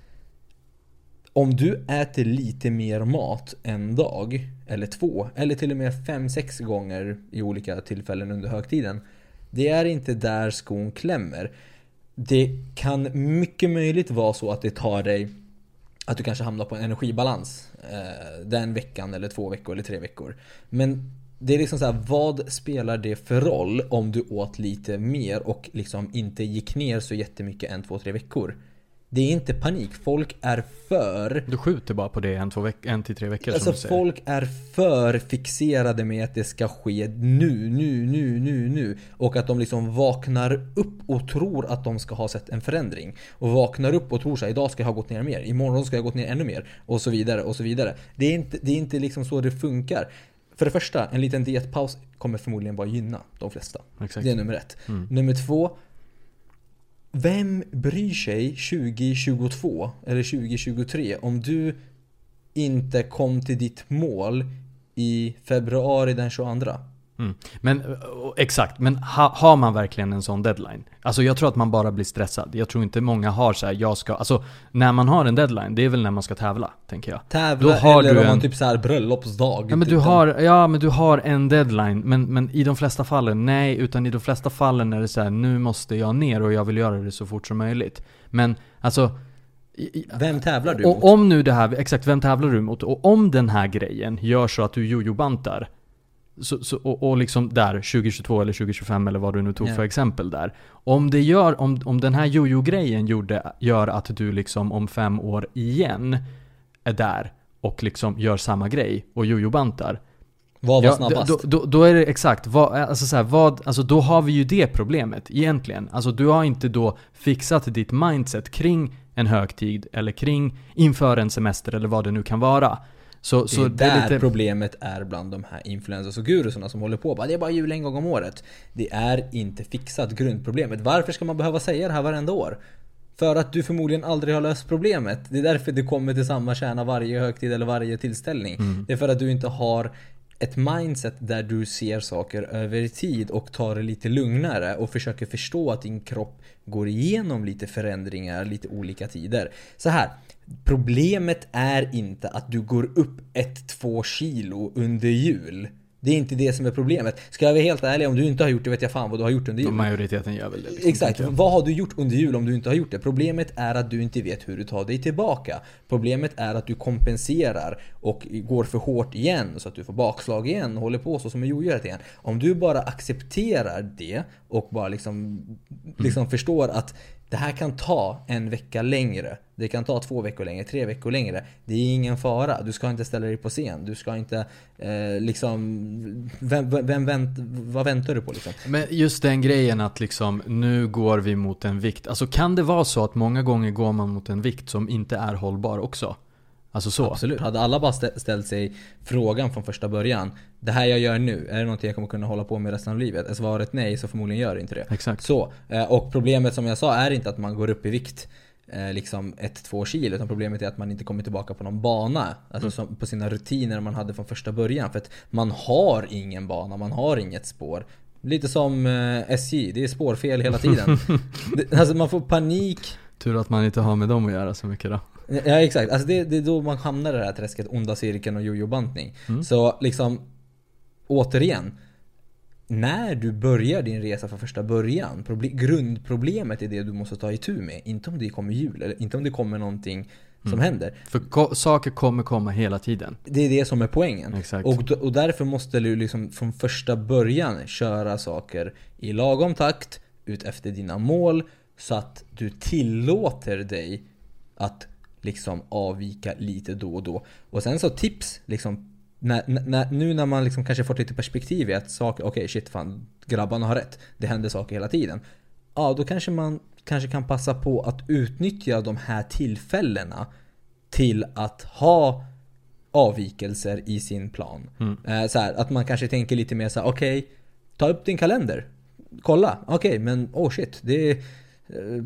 om du äter lite mer mat en dag, eller två, eller till och med fem, sex gånger i olika tillfällen under högtiden. Det är inte där skon klämmer. Det kan mycket möjligt vara så att det tar dig att du kanske hamnar på en energibalans eh, den veckan eller två veckor eller tre veckor. Men det är liksom så här, vad spelar det för roll om du åt lite mer och liksom inte gick ner så jättemycket en, två, tre veckor? Det är inte panik. Folk är för
Du skjuter bara på det en, två veck- en till tre veckor
Alltså
som du säger.
folk är för fixerade med att det ska ske nu, nu, nu, nu, nu. Och att de liksom vaknar upp och tror att de ska ha sett en förändring. Och vaknar upp och tror här, idag ska jag ha gått ner mer, imorgon ska jag ha gått ner ännu mer. Och så vidare, och så vidare. Det är inte, det är inte liksom så det funkar. För det första, en liten dietpaus kommer förmodligen bara gynna de flesta.
Exakt.
Det är nummer ett.
Mm.
Nummer två. Vem bryr sig 2022 eller 2023 om du inte kom till ditt mål i februari den 22?
Mm. Men eh, exakt, men ha, har man verkligen en sån deadline? Alltså jag tror att man bara blir stressad. Jag tror inte många har så här, jag ska, alltså när man har en deadline, det är väl när man ska tävla, tänker jag.
Tävla eller
du
om man
en-
typ så här bröllopsdag.
Ja men,
typ
du har, ja men du har en deadline, men, men i de flesta fallen, nej, utan i de flesta fallen är det så här, nu måste jag ner och jag vill göra det så fort som möjligt. Men alltså,
Vem tävlar du mot?
Och om nu det här, exakt vem tävlar du mot? Och om den här grejen gör så att du jojo-bantar så, så, och, och liksom där 2022 eller 2025 eller vad du nu tog
Ja.
för exempel där. Om det gör, om, om den här jojo-grejen gjorde, gör att du liksom om fem år igen är där och liksom gör samma grej och jojo-bantar.
Vad var
Ja,
snabbast?
Då, då, då är det exakt, vad, alltså så här, vad, alltså då har vi ju det problemet egentligen. Alltså du har inte då fixat ditt mindset kring en högtid eller kring inför en semester eller vad det nu kan vara. Så,
det
så
är
det är
där
lite...
problemet är bland de här influencers och gurusarna som håller på bara, Det är bara jul en gång om året. Det är inte fixat grundproblemet. Varför ska man behöva säga det här varenda år? För att du förmodligen aldrig har löst problemet. Det är därför du kommer till samma kärna varje högtid eller varje tillställning.
Mm.
Det är för att du inte har ett mindset där du ser saker över tid och tar det lite lugnare och försöker förstå att din kropp går igenom lite förändringar, lite olika tider. Så här. Problemet är inte att du går upp 1-2 kilo under jul. Det är inte det som är problemet. Ska jag vara helt ärlig, om du inte har gjort det vet jag fan vad du har gjort under jul.
Majoriteten gör väl det. Liksom,
Exakt. Vad har du gjort under jul om du inte har gjort det? Problemet är att du inte vet hur du tar dig tillbaka. Problemet är att du kompenserar och går för hårt igen så att du får bakslag igen och håller på så som en jojo tiden. Om du bara accepterar det och bara liksom, liksom förstår att det här kan ta en vecka längre. Det kan ta två veckor längre, tre veckor längre. Det är ingen fara. Du ska inte ställa dig på scen. Du ska inte eh, liksom... Vem, vem, vänt, vad väntar du på liksom?
Men just den grejen att liksom, nu går vi mot en vikt. Alltså kan det vara så att många gånger går man mot en vikt som inte är hållbar också? Alltså så.
Absolut. Hade alla bara stä- ställt sig frågan från första början. Det här jag gör nu, är det någonting jag kommer kunna hålla på med resten av livet? Är svaret nej så förmodligen gör det inte det.
Exakt.
Så, eh, och problemet som jag sa är inte att man går upp i vikt eh, liksom 1-2 kilo. Utan problemet är att man inte kommer tillbaka på någon bana. Alltså som på sina rutiner man hade från första början. För att man har ingen bana, man har inget spår. Lite som eh, SJ, det är spårfel hela tiden. Alltså man får panik
Tur att man inte har med dem att göra så mycket då.
Ja exakt, alltså det, det är då man hamnar i det här träsket, onda cirkeln och jojo-bantning.
Mm.
Så liksom, återigen. När du börjar din resa från första början, proble- grundproblemet är det du måste ta itu med. Inte om det kommer jul, eller inte om det kommer någonting som
Mm.
händer.
För ko- saker kommer komma hela tiden.
Det är det som är poängen.
Exakt.
Och, och därför måste du liksom från första början köra saker i lagom takt, ut efter dina mål, så att du tillåter dig att liksom avvika lite då och då. Och sen så tips, liksom, när, när, nu när man liksom kanske fått lite perspektiv i att saker, okej shit fan, grabbarna har rätt. Det händer saker hela tiden. Ja, då kanske man kanske kan passa på att utnyttja de här tillfällena till att ha avvikelser i sin plan.
Mm.
Eh, så här, att man kanske tänker lite mer så här: okej, ta upp din kalender. Kolla, okej men oh shit, det är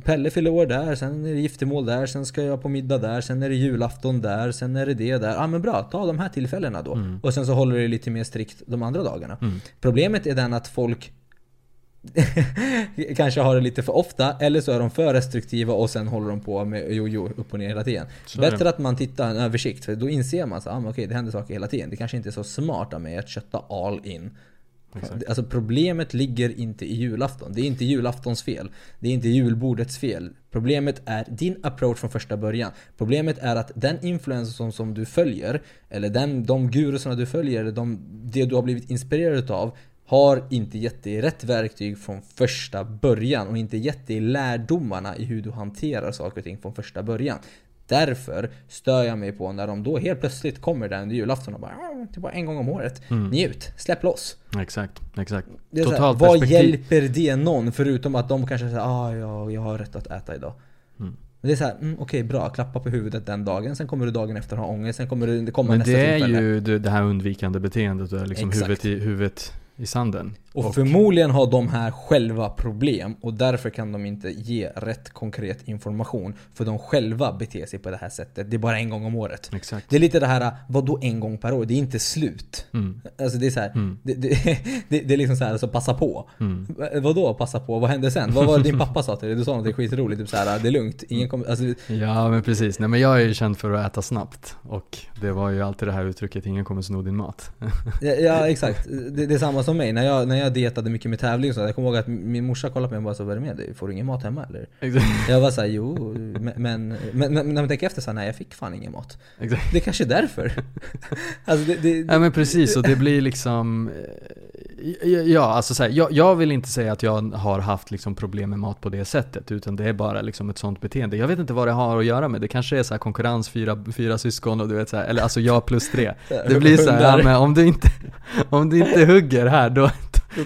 Pelle fyller år där, sen är det giftermål där, sen ska jag på middag där, sen är det julafton där, sen är det det där. Ja ah, men bra, ta de här tillfällena då.
Mm.
Och sen så håller du lite mer strikt de andra dagarna.
Mm.
Problemet är den att folk kanske har det lite för ofta, eller så är de för restriktiva och sen håller de på med jojo upp och ner hela tiden.
Så.
Bättre att man tittar en översikt, för då inser man så ah, okej, det händer saker hela tiden. Det kanske inte är så smart av mig att kötta all in.
Exakt.
Alltså problemet ligger inte i julafton. Det är inte julaftons fel. Det är inte julbordets fel. Problemet är din approach från första början. Problemet är att den influencer som, som du följer, eller den, de gurusarna du följer, eller de, det du har blivit inspirerad av har inte gett dig rätt verktyg från första början och inte gett dig lärdomarna i hur du hanterar saker och ting från första början. Därför stör jag mig på när de då helt plötsligt kommer där under julafton och bara "Ah, var en gång om året.
Mm.
Njut, släpp loss.
Exakt, exakt.
Det här, vad hjälper det någon förutom att de kanske säger ah, ja, jag har rätt att äta idag.
Mm.
Men det är så här, mm, okej bra, klappa på huvudet den dagen, sen kommer du dagen efter ha ångest, sen kommer det komma
Men
nästa
det är
tillfälle.
ju det, här undvikande beteendet liksom
Exakt.
huvudet i, huvudet i sanden.
Och, förmodligen har de här själva problem och därför kan de inte ge rätt konkret information. För de själva beter sig på det här sättet. Det är bara en gång om året.
Exakt.
Det är lite det här, vad då en gång per år? Det är inte slut.
Mm.
Alltså det är så här,
Mm.
det, det, det, det är liksom så här, alltså passa på.
Mm.
Va- Vadå passa på? Vad hände sen? Vad var det din pappa sa till dig? Du sa något skitroligt, typ såhär, det är lugnt, ingen kommer, alltså,
Ja men precis, nej men jag är ju känd för att äta snabbt och det var ju alltid det här uttrycket 'ingen kommer sno din mat'
ja, ja exakt. Det, det är samma som mig, när jag, när jag dietade mycket med tävling och så, jag kommer ihåg att min morsa kollade på mig och bara så, vad är det med dig? Får du ingen mat hemma eller?
Exakt.
Jag var såhär, jo, men, men, men, när man tänker efter så här, nej jag fick fan ingen mat.
Exakt.
Det är kanske är därför. alltså det, det,
Ja men precis, och det blir liksom eh, Ja, alltså så här, jag, jag vill inte säga att jag har haft liksom problem med mat på det sättet Utan det är bara liksom ett sånt beteende Jag vet inte vad det har att göra med, det kanske är så konkurrens, fyra, fyra syskon och du vet så här, Eller alltså jag plus tre Det blir så här, ja, men om du inte Om du inte hugger här då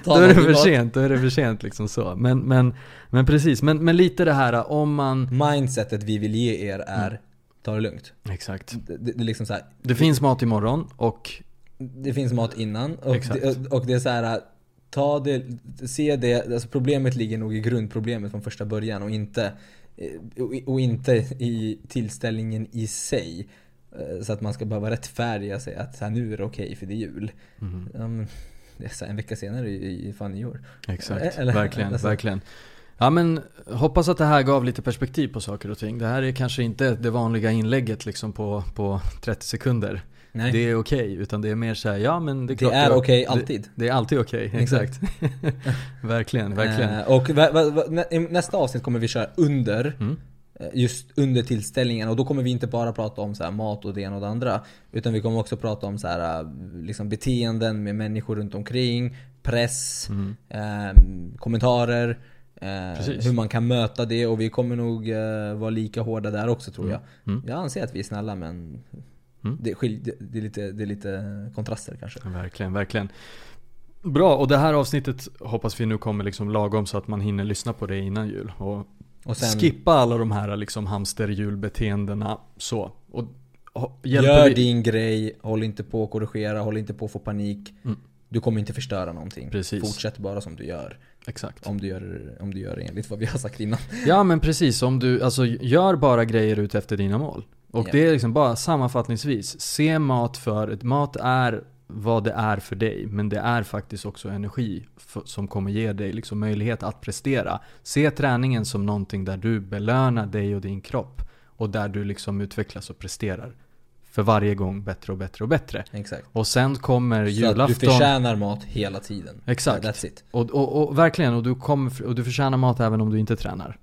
Då är det för sent, då är det för sent liksom så Men, men, men precis, men, men lite det här om man
Mindsetet vi vill ge er är, ta det lugnt.
Exakt
Det, det, liksom så här,
Det finns mat imorgon och
det finns mat innan och,
Exakt.
det, och det är så här. Ta det, se det, alltså problemet ligger nog i grundproblemet från första början och inte, eh, och, inte i tillställningen i sig. Eh, Så att man ska behöva rättfärdiga sig att så här, nu är det okej för det är jul.
Mhm.
Ja, det är en vecka senare i, i fan nyår.
Exakt,
Eller-
verkligen,
alltså-
verkligen. Ja men hoppas att det här gav lite perspektiv på saker och ting. Det här är kanske inte det vanliga inlägget liksom på, på 30 sekunder.
Nej,
Det är okej, utan det är mer såhär, ja men det är
det
klart
är
jag-
okej
det-
alltid.
Det är alltid okej, exakt. verkligen, verkligen.
Eh, och va, va, va, nä, nästa avsnitt kommer vi köra under
Mm.
Eh, Just under tillställningen och då kommer vi inte bara prata om så mat och det ena och det andra Utan vi kommer också prata om så här, eh, liksom beteenden med människor runt omkring Press,
Mm.
eh, kommentarer eh. Hur man kan möta det och vi kommer nog eh, vara lika hårda där också tror jag
Mm.
Jag anser att vi är snälla men
Mm.
det, skil, det, är lite, det är lite kontraster kanske
Verkligen, verkligen. Bra, och det här avsnittet hoppas vi nu kommer liksom lagom så att man hinner lyssna på det innan jul. Och
sen
skippa alla de här liksom hamsterhjulbeteendena så. Och, och
Gör
vi...
din grej, håll inte på att korrigera, håll inte på att få panik.
Mm.
Du kommer inte förstöra någonting.
Precis.
Fortsätt bara som du gör.
Exakt.
Om du gör, om du gör enligt vad vi har sagt innan.
Ja men precis, om du, alltså gör bara grejer ut efter dina mål. Och
Ja.
det är liksom bara sammanfattningsvis, se mat för, mat är vad det är för dig, men det är faktiskt också energi f- som kommer ge dig liksom möjlighet att prestera. Se träningen som någonting där du belönar dig och din kropp och där du liksom utvecklas och presterar. För varje gång bättre och bättre och bättre.
Exakt.
Och sen kommer
Så att du
julafton.
förtjänar mat hela tiden.
Exakt.
That's it.
Och, och, och verkligen, och du, kommer, och du förtjänar mat även om du inte tränar.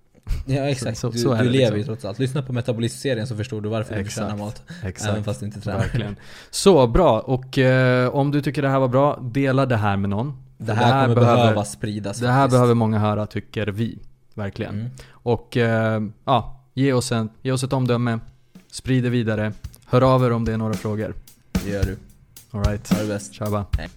Ja exakt.
Så- så-
du
så
du
det
lever
liksom.
ju trots allt. Lyssna på Metabolism-serien så förstår du varför du
Exakt.
förtjänar mat.
Exakt.
Även fast du inte tränar.
Verkligen. Så bra, och eh, om du tycker det här var bra, dela det här med någon.
Det
För
här, kommer behöva spridas
Det här
faktiskt.
behöver många höra, tycker vi. Verkligen.
Mm.
Och eh, ja, ge oss, en, ge oss ett omdöme, sprid det vidare, hör av er om det är några frågor.
Det gör du.
Alright,
Ha det bäst.
tjaba.
Hej.